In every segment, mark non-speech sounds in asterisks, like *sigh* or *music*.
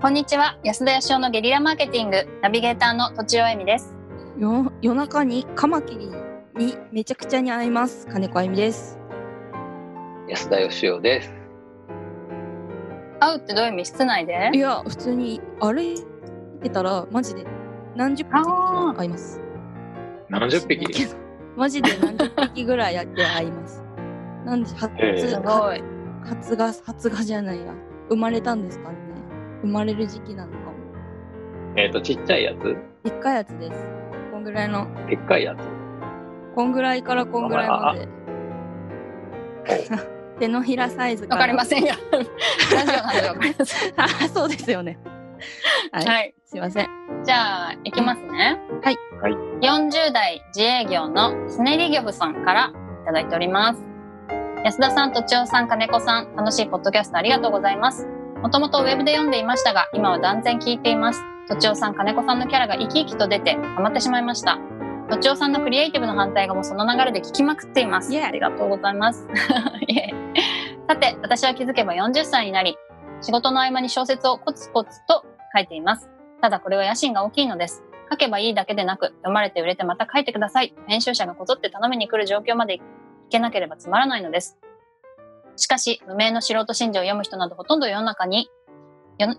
こんにちは。安田義雄のゲリラマーケティング。ナビゲーターのとちおえみです。よ夜中にカマキリにめちゃくちゃに会います。金子あゆみです。安田義雄です。会うってどういう意味？室内で？いや普通に歩いてたらマジで何十匹も会います。何十匹？*laughs* マジで何十匹ぐらいやって会います。なんで初へえ。すごい。初が初がじゃないや。生まれたんですかね生まれる時期なのかも。えっ、と、ちっちゃいやつ？でっかいやつです。こんぐらいの。でっかいやつ？こんぐらいからこんぐらいまで。*laughs* 手のひらサイズかわらかりませんよ。*laughs* ラジオなんでわかりません。あ *laughs* そうですよね。はい、はい。すいません。じゃあ行きますね。はい。はい。40代自営業のスネリギョブさんからいただいております。安田さんとちおさん金子さん楽しいポッドキャストありがとうございますもともとウェブで読んでいましたが今は断然聞いていますとちおさん金子さんのキャラが生き生きと出てハマってしまいましたとちおさんのクリエイティブの反対語もその流れで聞きまくっています。ありがとうございます。*laughs* さて、私は気づけば40歳になり、仕事の合間に小説をコツコツと書いています。ただこれは野心が大きいのです。書けばいいだけでなく、読まれて売れてまた書いてください。編集者がこぞって頼みに来る状況までいけなければつまらないのです。しかし、無名の素人信者を読む人などほとんど世の中に、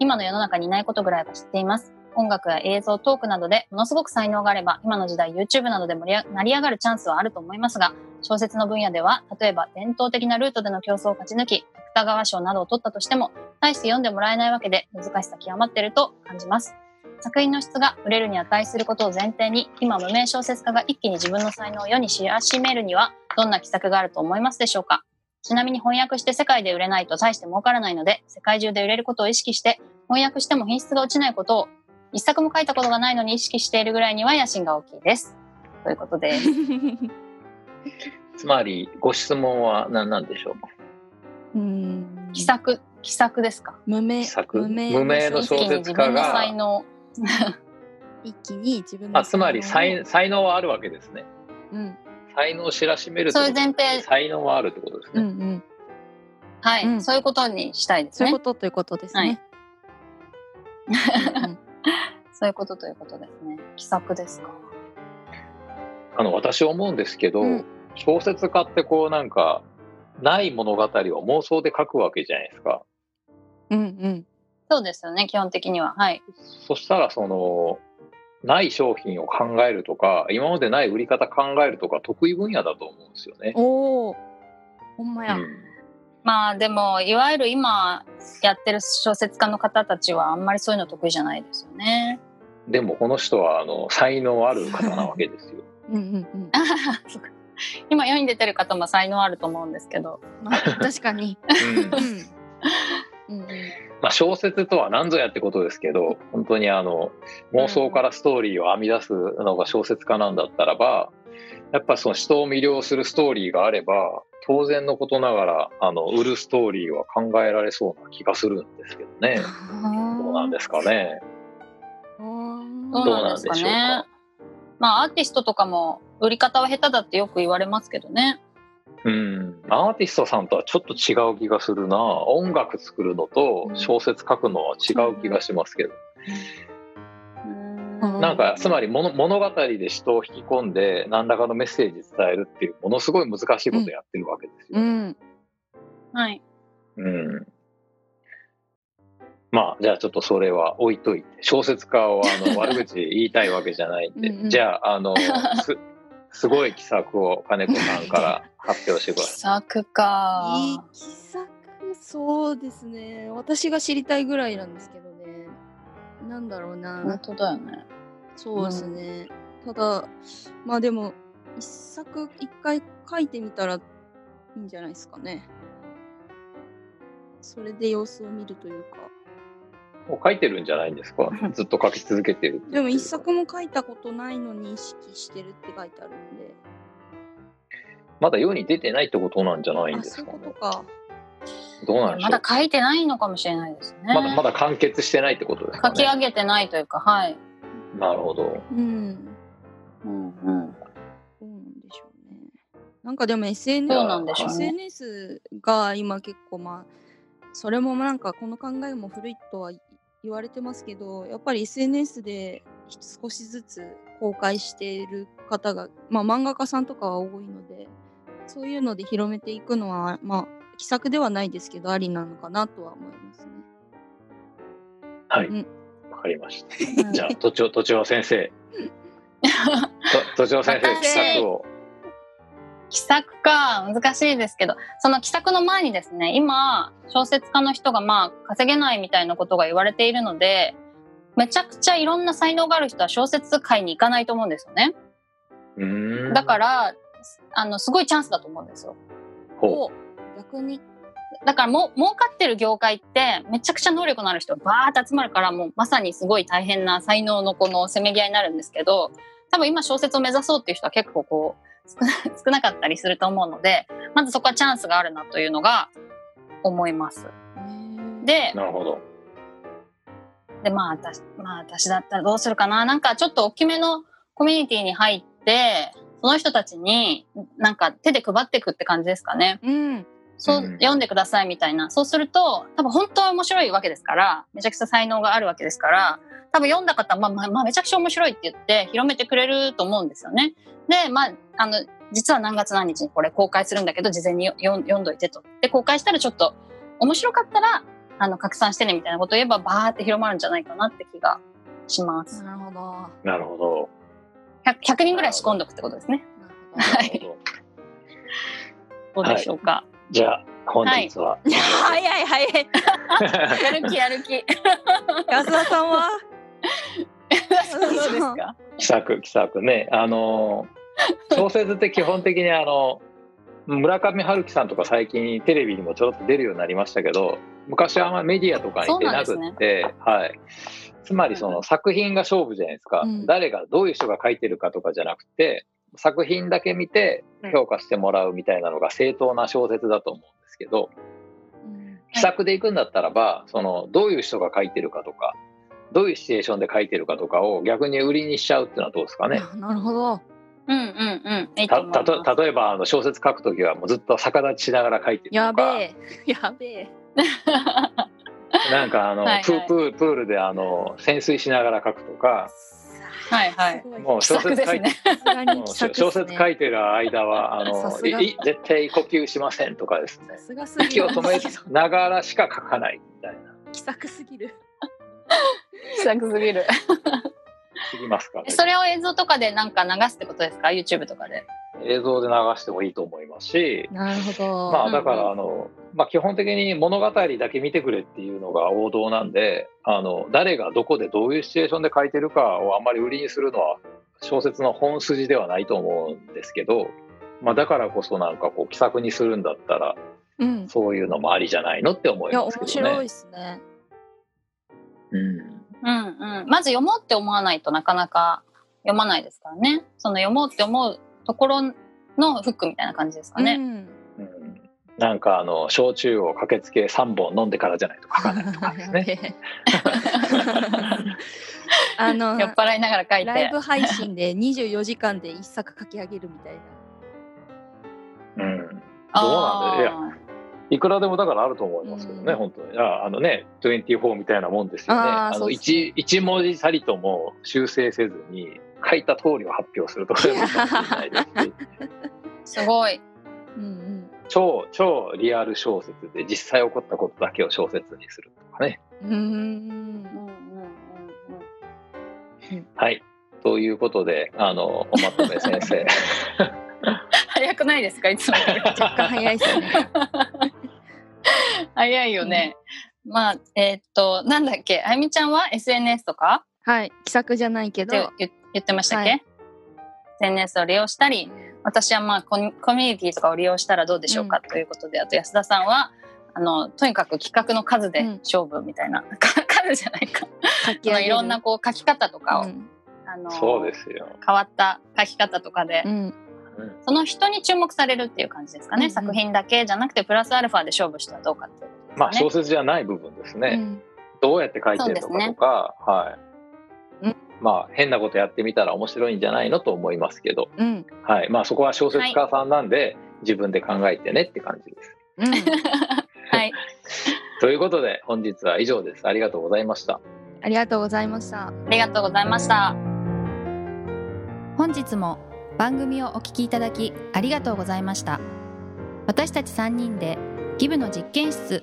今の世の中にいないことぐらいは知っています。音楽や映像、トークなどでものすごく才能があれば、今の時代 YouTube などで盛り上成り上がるチャンスはあると思いますが、小説の分野では、例えば伝統的なルートでの競争を勝ち抜き、芥川賞などを取ったとしても、大して読んでもらえないわけで難しさ極まっていると感じます。作品の質が売れるに値することを前提に、今無名小説家が一気に自分の才能を世に知らしめるには、どんな奇策があると思いますでしょうか？ちなみに翻訳して世界で売れないと大して儲からないので、世界中で売れることを意識して、翻訳しても品質が落ちないことを、一作も書いたことがないのに意識しているぐらいには野心が大きいです。ということで、*laughs* つまり、ご質問は何なんでしょううん。奇策、奇策ですか？無名。無名無名の一気に小説家自分の才が、能、一気に自分のあつまり才才能はあるわけですね。うん才能を知らしめるそういうこと前提、才能はあるってことですうんうね。んはい、うんそういうことにしたいですねそういうこ。とということですね、うんうんそういうことということですね。*laughs* 奇策ですか？あの、私思うんですけど、うん小説家ってこうなんか、ない物語を妄想で書くわけじゃないですか。うんうんそうですよね、基本的には。はい。そしたら、その、ない商品を考えるとか、今までない売り方考えるとか、得意分野だと思うんですよね。おおほんまや、うん。まあでも、いわゆる今やってる小説家の方たちはあんまりそういうの得意じゃないですよね。でもこの人はあの才能ある方なわけですよ。*laughs* うんうんうん。*laughs* 今世に出てる方も才能あると思うんですけど。まあ、確かに、うんうんまあ、小説とは何ぞやってことですけど本当にあの妄想からストーリーを編み出すのが小説家なんだったらばやっぱその人を魅了するストーリーがあれば当然のことながらあの売るストーリーは考えられそうな気がするんですけどねどうなんですかね。どうなんですかどうなね。まあアーティストとかも売り方は下手だってよく言われますけどね。うん、アーティストさんとはちょっと違う気がするな。音楽作るのと小説書くのは違う気がしますけど、うん。なんかつまり物物語で人を引き込んで何らかのメッセージ伝えるっていうものすごい難しいことをやってるわけですよ。うん。はい。うん。まあじゃあちょっとそれは置いといて小説家をあの悪口言いたいわけじゃないんで。うんうん。じゃああのす *laughs* すごい奇策を金子さんから発表してくだ奇さい。策か。いい奇策そうですね。私が知りたいぐらいなんですけどね。なんだろうな、本当だよね。そうですね、ただまあでも一作一回書いてみたらいいんじゃないですかね。それで様子を見るというか。もう書いてるんじゃないんですか？*laughs* ずっと書き続けてるでも一作も書いたことないのに意識してるって書いてあるんでまだ世に出てないってことなんじゃないんあそういうですかねことかどうなんでしょうまだ書いてないのかもしれないですね。まだまだ完結してないってことですか書きね。上げてないというか、はい。なるほど。うんうんうん。どうなんでしょうねなんかでも SNS, どうなんでしょうね SNS が今結構まあそれもなんかこの考えも古いとは言われてますけどやっぱり SNS で少しずつ公開している方が、まあ、漫画家さんとかは多いのでそういうので広めていくのはまあ奇策ではないですけどありなのかなとは思いますね。はい。うんわかりました。うんじゃあ、都庁、都庁先生。*laughs* と都庁先生、私企画を。奇策か難しいですけどその奇策の前にですね今小説家の人がまあ稼げないみたいなことが言われているのでめちゃくちゃいろんな才能がある人は小説界に行かないと思うんですよね。だからあのすごいチャンスだと思うんですよほ逆にだからも儲かってる業界ってめちゃくちゃ能力のある人がバーって集まるからもうまさにすごい大変な才能のこのせめぎ合いになるんですけど多分今小説を目指そうっていう人は結構こう少な *laughs* 少なかったりすると思うのでまずそこはチャンスがあるなというのが思います。でう。なるほど。でまあ私まあ私だったらどうするかななんかちょっと大きめのコミュニティに入ってその人たちになんか手で配っていくって感じですかね。うんそう、うん読んでくださいみたいな。そうすると、多分本当は面白いわけですから、めちゃくちゃ才能があるわけですから、多分読んだ方は、まあまあ、まあ、めちゃくちゃ面白いって言って広めてくれると思うんですよね。で、まあ、あの、実は何月何日にこれ公開するんだけど、事前に読ん読んどいてと。で、公開したらちょっと面白かったら、あの、拡散してねみたいなことを言えば、バーって広まるんじゃないかなって気がします。なるほど。なるほど。100, 100人ぐらい仕込んどくってことですね。はいほどどうでしょうか。じゃあ、本日は。早い *laughs* 早い。*laughs* やる気やる気。安田さんは？*laughs* どうですか？気さく、気さくね。あの、小説って基本的にあの、村上春樹さんとか最近テレビにもちょろっと出るようになりましたけど、昔はあんまメディアとかに出なくって、はい。つまりその作品が勝負じゃないですか。うん誰が、どういう人が書いてるかとかじゃなくて、作品だけ見て評価してもらうみたいなのが正当な小説だと思うんですけど、うん気さくでいくんだったらば、そのどういう人が書いてるかとか、どういうシチュエーションで書いてるかとかを逆に売りにしちゃうっていうのはどうですかね。あなるほど。うんうんうん。たたと例えばあの小説書くときはもうずっと逆立ちしながら書いてるとか。やべえ。*laughs* やべえ。*laughs* なんかあのはいはい。プープープールであの潜水しながら書くとか。はいはい。もう気小説書いて、小説書いてる間はあのいい絶対呼吸しませんとかですね。さすがす息を止めながらしか書かないみたいな。気さくすぎる。気さくすぎる。知りますかねそれを映像とかでなんか流すってことですか ?YouTube とかで。映像で流してもいいと思いますしなるほど。まあだからあの、まあ、基本的に物語だけ見てくれっていうのが王道なんであの誰がどこでどういうシチュエーションで書いてるかをあんまり売りにするのは小説の本筋ではないと思うんですけど、まあ、だからこそなんかこう気さくにするんだったらうん。そういうのもありじゃないのって思いや、いますけど面白いね。ですね。うんうんうん。まず読もうって思わないとなかなか読まないですからね。その読もうって思うところのフックみたいな感じですかね。うん。うんなんかあの焼酎を駆けつけ3本飲んでからじゃないと書かないとかですね。*laughs* あの酔っ払いながら書いてライブ。配信で24時間で一作書き上げるみたいな。うん、どうなんだいやあいくらでもだからあると思いますけどね、うん本当に。ああのね、24みたいなもんですよね。あのあーそうですね一一文字たりとも修正せずに、書いた通りを発表するとかすし、ー *laughs* すごい。うんうん。超、超リアル小説で実際起こったことだけを小説にするとかね。うーんうんうんうんうんはい。ということで、あの、おまとめ先生。*laughs* 早くないですか？いつも。*laughs* 若干早いですね。早いよね。まあ、えーっと、なんだっけ、あゆみちゃんは？SNS とか？はい。気さくじゃないけど。って言言ってましたっけ、はい ?SNS を利用したり、私はまあコミコミュニティとかを利用したらどうでしょうか、ということで、あと安田さんは、あの、とにかく企画の数で勝負みたいな、か *laughs* 数じゃないか。いろんなこう書き方とかを、うん。あの、そうですよ。変わった書き方とかで、うん。うんその人に注目されるっていう感じですかね？うんうん作品だけじゃなくて、プラスアルファで勝負したらどうかってね。まあ、小説じゃない部分ですね。うんどうやって書いてるのかとか、はい。うんまあ、変なことやってみたら面白いんじゃないのと思いますけど、うん。はい。まあ、そこは小説家さんなんで、自分で考えてねって感じです。うん。*laughs* はい。ということで本日は以上です。ありがとうございました。ありがとうございました。ありがとうございました。本日も番組をお聞きいただきありがとうございました私たち3人でギブの実験室